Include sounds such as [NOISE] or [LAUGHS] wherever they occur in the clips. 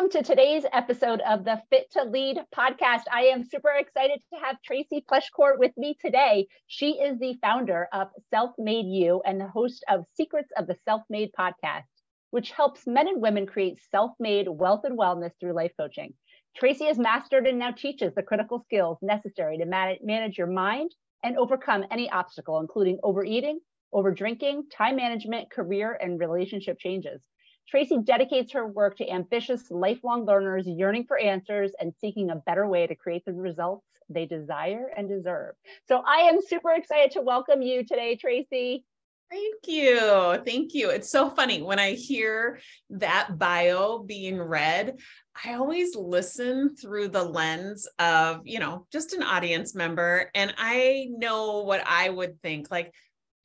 Welcome to today's episode of the Fit to Lead podcast. I am super excited to have Tracy Fleshcourt with me today. She is the founder of Self Made You and the host of Secrets of the Self Made podcast, which helps men and women create self made wealth and wellness through life coaching. Tracy has mastered and now teaches the critical skills necessary to manage your mind and overcome any obstacle, including overeating, overdrinking, time management, career, and relationship changes. Tracy dedicates her work to ambitious, lifelong learners yearning for answers and seeking a better way to create the results they desire and deserve. So I am super excited to welcome you today, Tracy. Thank you. Thank you. It's so funny when I hear that bio being read, I always listen through the lens of, you know, just an audience member. And I know what I would think like,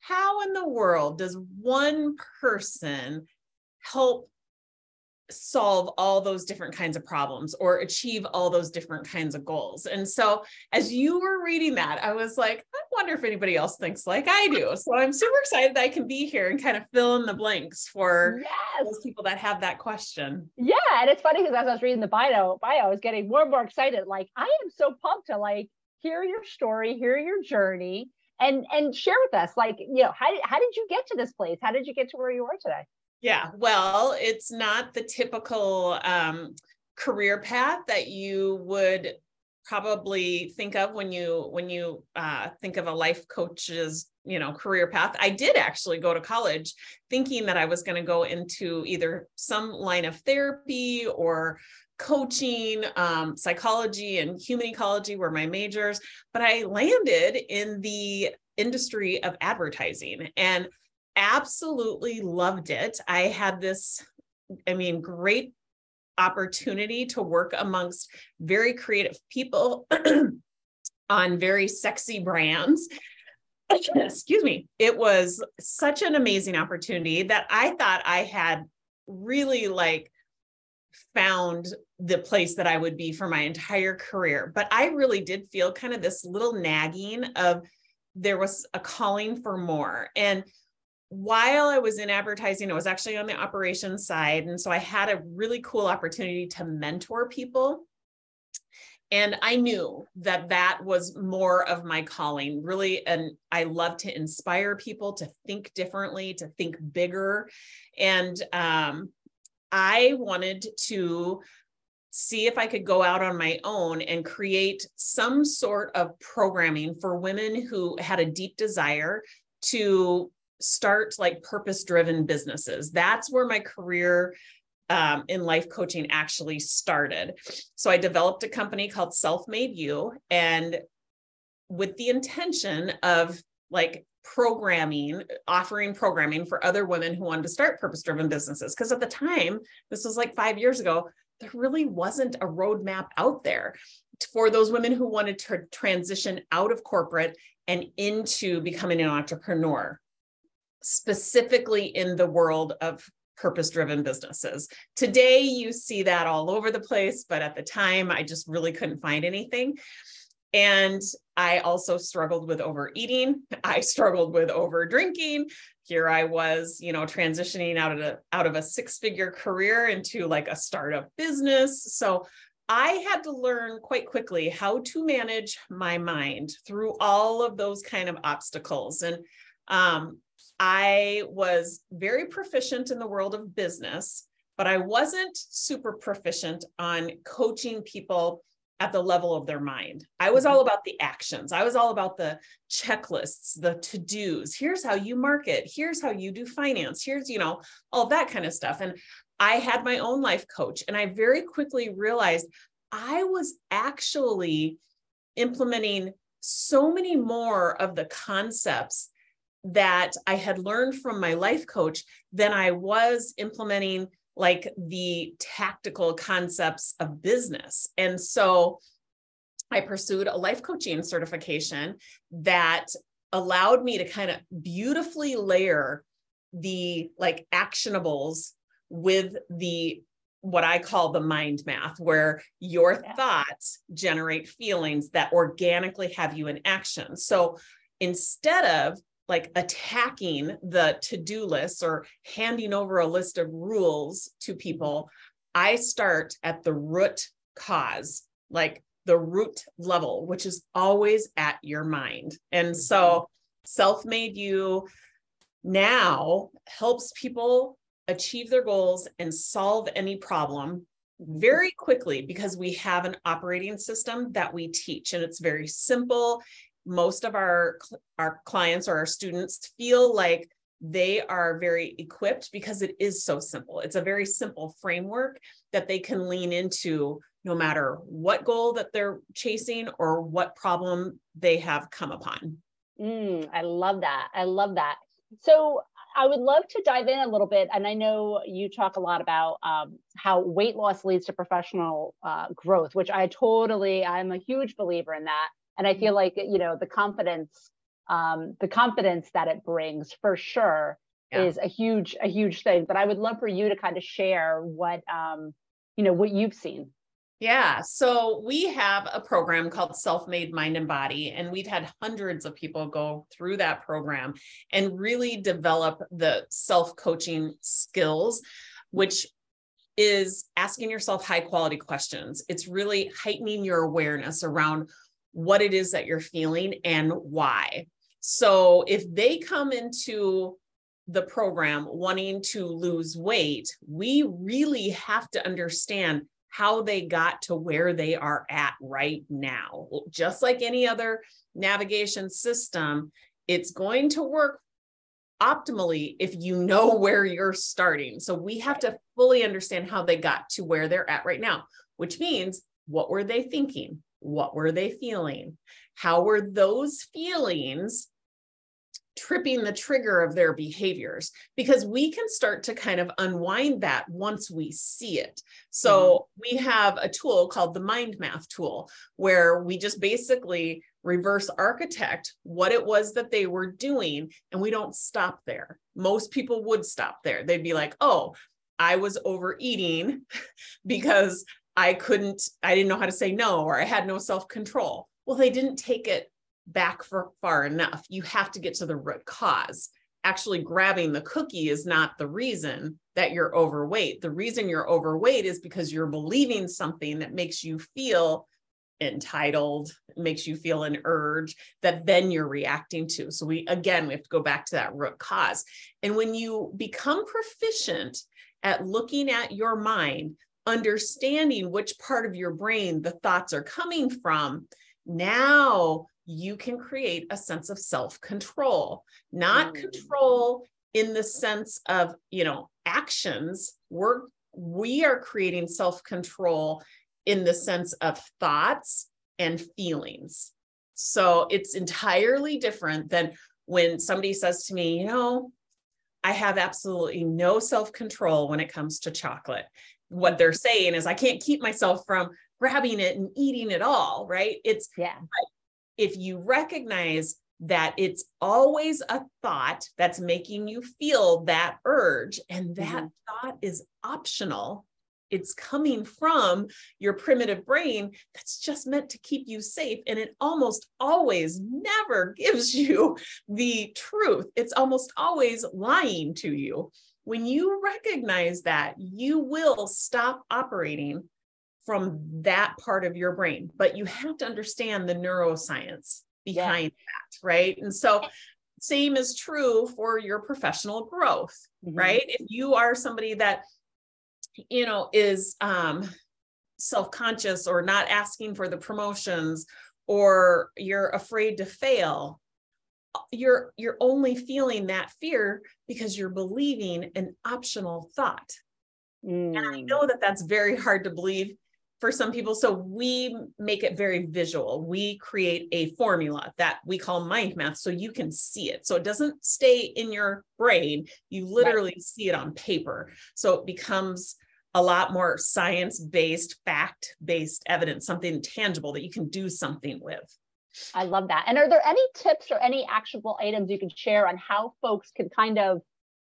how in the world does one person help solve all those different kinds of problems or achieve all those different kinds of goals. And so as you were reading that, I was like, I wonder if anybody else thinks like I do. So I'm super excited that I can be here and kind of fill in the blanks for yes. those people that have that question. Yeah. And it's funny because as I was reading the bio, bio, I was getting more and more excited. Like I am so pumped to like hear your story, hear your journey and and share with us like, you know, how, did how did you get to this place? How did you get to where you are today? Yeah, well, it's not the typical um, career path that you would probably think of when you when you uh, think of a life coach's you know career path. I did actually go to college thinking that i was going to go into either some line of therapy or coaching um, psychology and human ecology were my majors but i landed in the industry of advertising. And absolutely loved it. I had this, I mean, great opportunity to work amongst very creative people [CLEARS THROAT] on very sexy brands. [COUGHS] Excuse me. It was such an amazing opportunity that I thought I had really like found the place that I would be for my entire career. But I really did feel kind of this little nagging of there was a calling for more. And while I was in advertising, I was actually on the operations side. And so I had a really cool opportunity to mentor people. And I knew that that was more of my calling, really. And I love to inspire people to think differently, to think bigger. And um, I wanted to see if I could go out on my own and create some sort of programming for women who had a deep desire to start like purpose driven businesses. That's where my career um, in life coaching actually started. So I developed a company called Self Made You, and with the intention of like programming, offering programming for other women who wanted to start purpose driven businesses. Because at the time, this was like five years ago, there really wasn't a roadmap out there for those women who wanted to transition out of corporate and into becoming an entrepreneur specifically in the world of purpose driven businesses. Today, you see that all over the place, but at the time, I just really couldn't find anything. And I also struggled with overeating. [LAUGHS] I struggled with over drinking. Here I was, you know, transitioning out of a out of a six figure career into like a startup business. So I had to learn quite quickly how to manage my mind through all of those kind of obstacles. And um, I was very proficient in the world of business, but I wasn't super proficient on coaching people at the level of their mind. I was all mm-hmm. about the actions. I was all about the checklists, the to dos. Here's how you market. Here's how you do finance. Here's, you know, all that kind of stuff. And I had my own life coach, and I very quickly realized I was actually implementing so many more of the concepts that I had learned from my life coach than I was implementing like the tactical concepts of business. And so I pursued a life coaching certification that allowed me to kind of beautifully layer the like actionables with the what I call the mind math, where your yeah. thoughts generate feelings that organically have you in action. So instead of like attacking the to-do list or handing over a list of rules to people I start at the root cause, like the root level, which is always at your mind. And so mm-hmm. self made you now helps people achieve their goals and solve any problem very quickly because we have an operating system that we teach and it's very simple most of our our clients or our students feel like they are very equipped because it is so simple it's a very simple framework that they can lean into no matter what goal that they're chasing or what problem they have come upon mm, i love that i love that so I would love to dive in a little bit. And I know you talk a lot about um, how weight loss leads to professional uh, growth, which I totally, I'm a huge believer in that. And I feel like, you know, the confidence, um, the confidence that it brings for sure yeah. is a huge, a huge thing. But I would love for you to kind of share what, um, you know, what you've seen. Yeah. So we have a program called Self Made Mind and Body, and we've had hundreds of people go through that program and really develop the self coaching skills, which is asking yourself high quality questions. It's really heightening your awareness around what it is that you're feeling and why. So if they come into the program wanting to lose weight, we really have to understand how they got to where they are at right now. Just like any other navigation system, it's going to work optimally if you know [LAUGHS] where you're starting. So we have to fully understand how they got to where they're at right now, which means what were they thinking? What were they feeling? How were those feelings tripping the trigger of their behaviors because we can start to kind of unwind that once we see it. So mm-hmm. we have a tool called the mind math tool where we just basically reverse architect what it was that they were doing and we don't stop there. Most people would stop there. They'd be like, "Oh, I was overeating [LAUGHS] because I couldn't I didn't know how to say no or I had no self-control." Well, they didn't take it back for far enough. You have to get to the root cause. Actually, grabbing the cookie is not the reason that you're overweight. The reason you're overweight is because you're believing something that makes you feel entitled, makes you feel an urge that then you're reacting to. So, we again, we have to go back to that root cause. And when you become proficient at looking at your mind, understanding which part of your brain the thoughts are coming from, now you can create a sense of self control, not mm. control in the sense of, you know, actions. We're, we are creating self control in the sense of thoughts and feelings. So it's entirely different than when somebody says to me, you know, I have absolutely no self control when it comes to chocolate. What they're saying is, I can't keep myself from grabbing it and eating it all, right? It's yeah if you recognize that it's always a thought that's making you feel that urge, and that mm-hmm. thought is optional. It's coming from your primitive brain that's just meant to keep you safe. And it almost always never [LAUGHS] gives you the truth. It's almost always lying to you. When you recognize that, you will stop operating from that part of your brain, but you have to understand the neuroscience behind yeah. that, right? And so, same is true for your professional growth, mm-hmm. right? If you are somebody that, you know, is um, self conscious or not asking for the promotions, or you're afraid to fail, you're you're only feeling that fear because you're believing an optional thought mm. and i mm. know that that's very hard to believe for some people. So we make it very visual. We create a formula that we call mind math so you can see it. So it doesn't stay in your brain. You literally right. see it on paper. So it becomes a lot more science based, fact based evidence, something tangible that you can do something with. I love that. And are there any tips or any actionable items you can share on how folks can kind of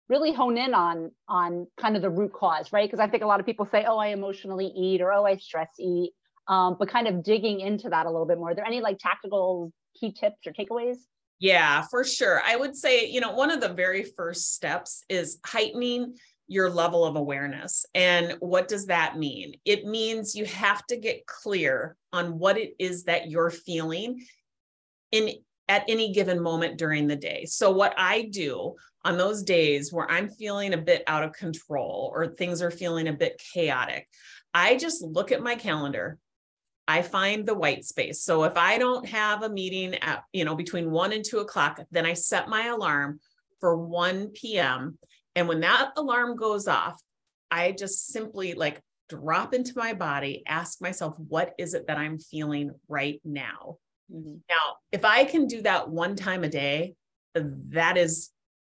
really hone in on on kind of the root cause right? Because i think a lot of people say oh i emotionally eat or oh i stress eat um, but kind of digging into that a little bit more. Are there any like tactical key tips or takeaways? Yeah for sure. I would say you know one of the very first steps is heightening your level of awareness. And what does that mean? It means you have to get clear on what it is that you're feeling in at any given moment during the day. So what I do on those days where I'm feeling a bit out of control or things are feeling a bit chaotic, I just look at my calendar. I find the white space. So if I don't have a meeting at, you know, between one and two o'clock, then I set my alarm for 1 p.m. And when that alarm goes off, I just simply like drop into my body, ask myself, what is it that I'm feeling right now? Mm-hmm. Now, if I can do that one time a day, that is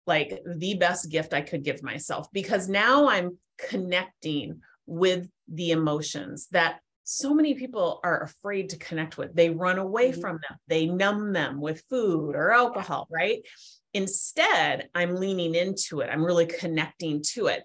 like the best gift I could give myself because now I'm connecting with the emotions that so many people are afraid to connect with. They run away mm-hmm. from them, they numb them with food or alcohol, right? Instead, I'm leaning into it. I'm really connecting to it.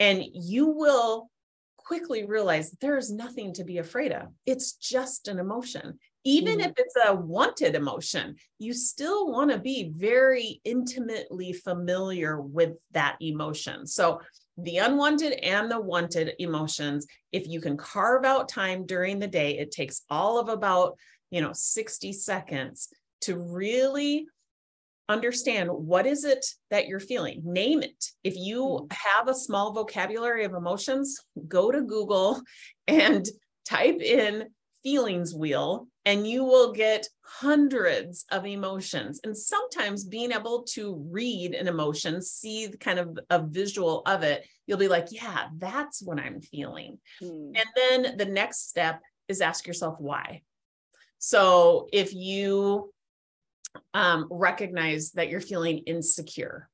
And you will quickly realize there's nothing to be afraid of. It's just an emotion. Even mm-hmm. if it's a wanted emotion, you still want to be very intimately familiar with that emotion. So, the unwanted and the wanted emotions, if you can carve out time during the day, it takes all of about, you know, 60 seconds to really understand what is it that you're feeling. Name it. If you mm-hmm. have a small vocabulary of emotions go to google [LAUGHS] and type in feelings wheel and you will get hundreds of emotions and sometimes being able to read an emotion see kind of a visual of it you'll be like yeah that's what i'm feeling hmm. and then the next step is ask yourself why so if you um, recognize that you're feeling insecure.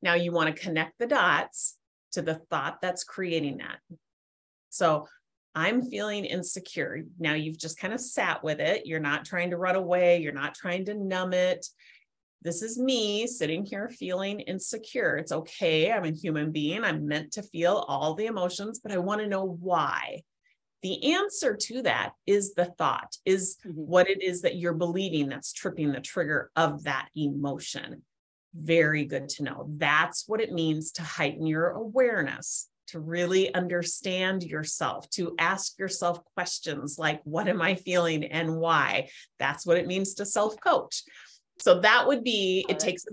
Now you want to connect the dots to the thought that's creating that. So I'm feeling insecure. Now you've just kind of sat with it. You're not trying to run away, you're not trying to numb it. This is me sitting here feeling insecure. It's okay. I'm a human being. I'm meant to feel all the emotions, but I want to know why. The answer to that is the thought, is mm-hmm. what it is that you're believing that's tripping the trigger of that emotion. Very good to know. That's what it means to heighten your awareness, to really understand yourself, to ask yourself questions like, What am I feeling and why? That's what it means to self coach. So that would be, it takes,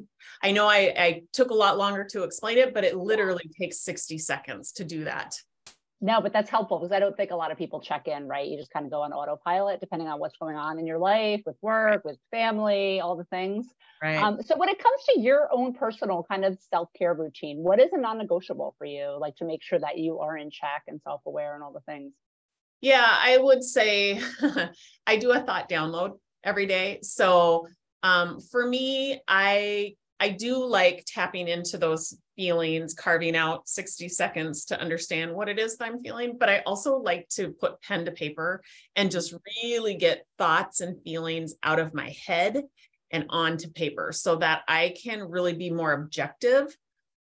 I know I, I took a lot longer to explain it, but it literally takes 60 seconds to do that. No, but that's helpful because I don't think a lot of people check in, right? You just kind of go on autopilot depending on what's going on in your life, with work, with family, all the things. Right. Um, so when it comes to your own personal kind of self-care routine, what is a non-negotiable for you, like to make sure that you are in check and self-aware and all the things? Yeah, I would say [LAUGHS] I do a thought download every day. So um, for me, I I do like tapping into those feelings, carving out 60 seconds to understand what it is that I'm feeling. But I also like to put pen to paper and just really get thoughts and feelings out of my head and onto paper so that I can really be more objective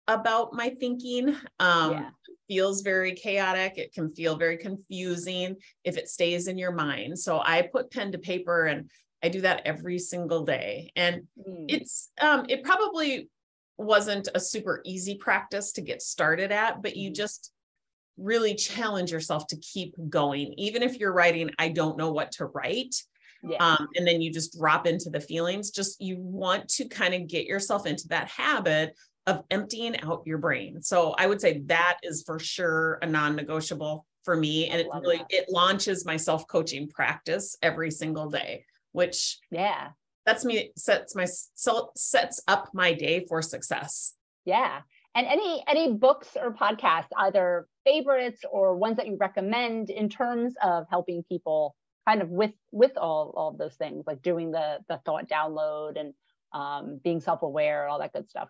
about my thinking. Um, yeah. feels very chaotic. It can feel very confusing if it stays in your mind. So I put pen to paper and I do that every single day. And mm. it's um it probably wasn't a super easy practice to get started at, but you mm. just really challenge yourself to keep going. Even if you're writing, I don't know what to write. Yeah. Um, and then you just drop into the feelings, just you want to kind of get yourself into that habit of emptying out your brain. So I would say that is for sure a non-negotiable for me. And it really that. it launches my self-coaching practice every single day which yeah. that's me sets my sets up my day for success. Yeah. And any any books or podcasts either favorites or ones that you recommend in terms of helping people kind of with with all all of those things like doing the the thought download and um, being self-aware all that good stuff?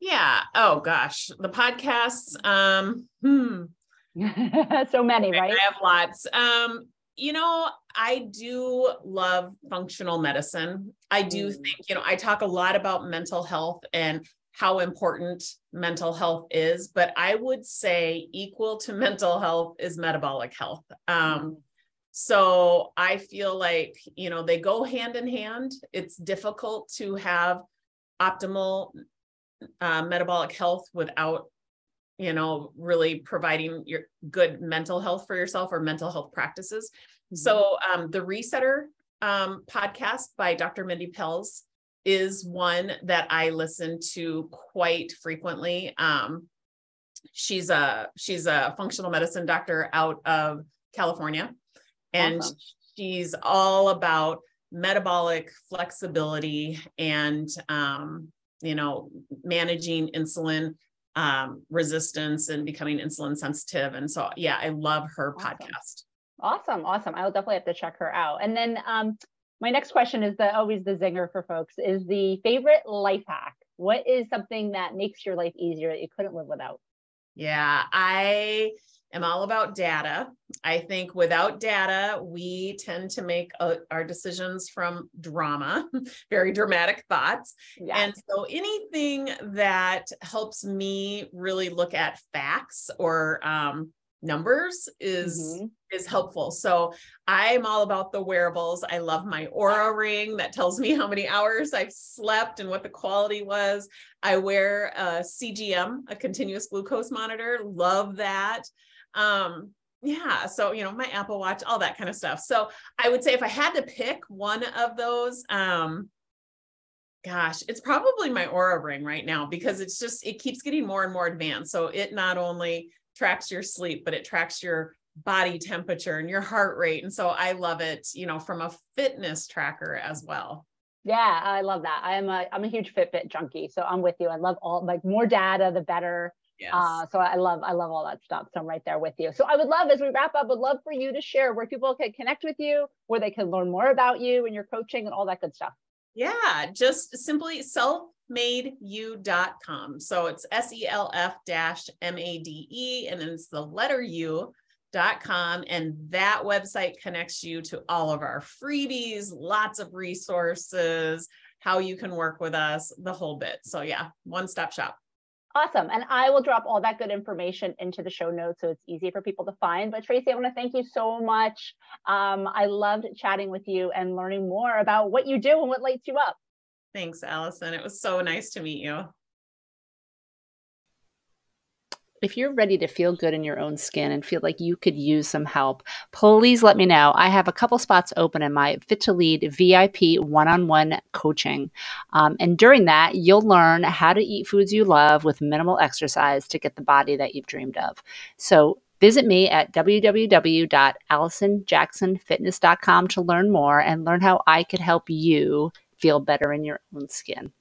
Yeah. Oh gosh. The podcasts um hmm. [LAUGHS] So many right i have lots. Um you know, I do love functional medicine. I do mm. think, you know, I talk a lot about mental health and how important mental health is, but I would say equal to [LAUGHS] mental health is metabolic health. Um, mm. so I feel like, you know, they go hand in hand. It's difficult to have optimal uh, metabolic health without you know, really providing your good mental health for yourself or mental health practices. Mm-hmm. So um, the Resetter um, podcast by Dr. Mindy Pelz is one that I listen to quite frequently. Um, she's a she's a functional medicine doctor out of California, and awesome. she's all about metabolic flexibility and um, you know managing insulin um, resistance and becoming insulin sensitive. And so, yeah, I love her awesome. podcast. Awesome, awesome. I will definitely have to check her out. And then um, my next question is the always the zinger for folks is the favorite life hack. What is something that makes your life easier that you couldn't live without? Yeah, I am all about data. I think without data, we tend to make uh, our decisions from drama, [LAUGHS] very dramatic thoughts. And so anything that helps me really look at facts or um, numbers is mm-hmm. is helpful. So I'm all about the wearables. I love my Oura ring that tells me how many hours I've slept and what the quality was. I wear a CGM, a continuous glucose monitor. Love that. Um yeah, so you know, my Apple Watch, all that kind of stuff. So I would say if I had to pick one of those um gosh, it's probably my Oura ring right now because it's just it keeps getting more and more advanced. So it not only tracks your sleep, but it tracks your body temperature and your heart rate. And so I love it, you know, from a fitness tracker as well. Yeah, I love that. I'm a I'm a huge Fitbit junkie, so I'm with you. I love all like more data, the better. Yes. Uh, so I love I love all that stuff. So I'm right there with you. So I would love as we wrap up, would love for you to share where people can connect with you, where they can learn more about you and your coaching and all that good stuff. Yeah, just simply self selfmadeyou.com. So it's S E L F dash M A D E, and then it's the letter U dot com and that website connects you to all of our freebies lots of resources how you can work with us the whole bit. So yeah one stop shop. Awesome. And i will drop all that good information into the show notes so it's easy for people to find. But tracy i want to thank you so much. Um, i loved chatting with you and learning more about what you do and what lights you up Thanks, Allison. It was so nice to meet you. If you're ready to feel good in your own skin and feel like you could use some help, please let me know. I have a couple spots open in my Fit to Lead VIP one on one coaching. Um, and during that, you'll learn how to eat foods you love with minimal exercise to get the body that you've dreamed of. So Visit me at www.allisonjacksonfitness.com to learn more and learn how I could help you feel better in your own skin.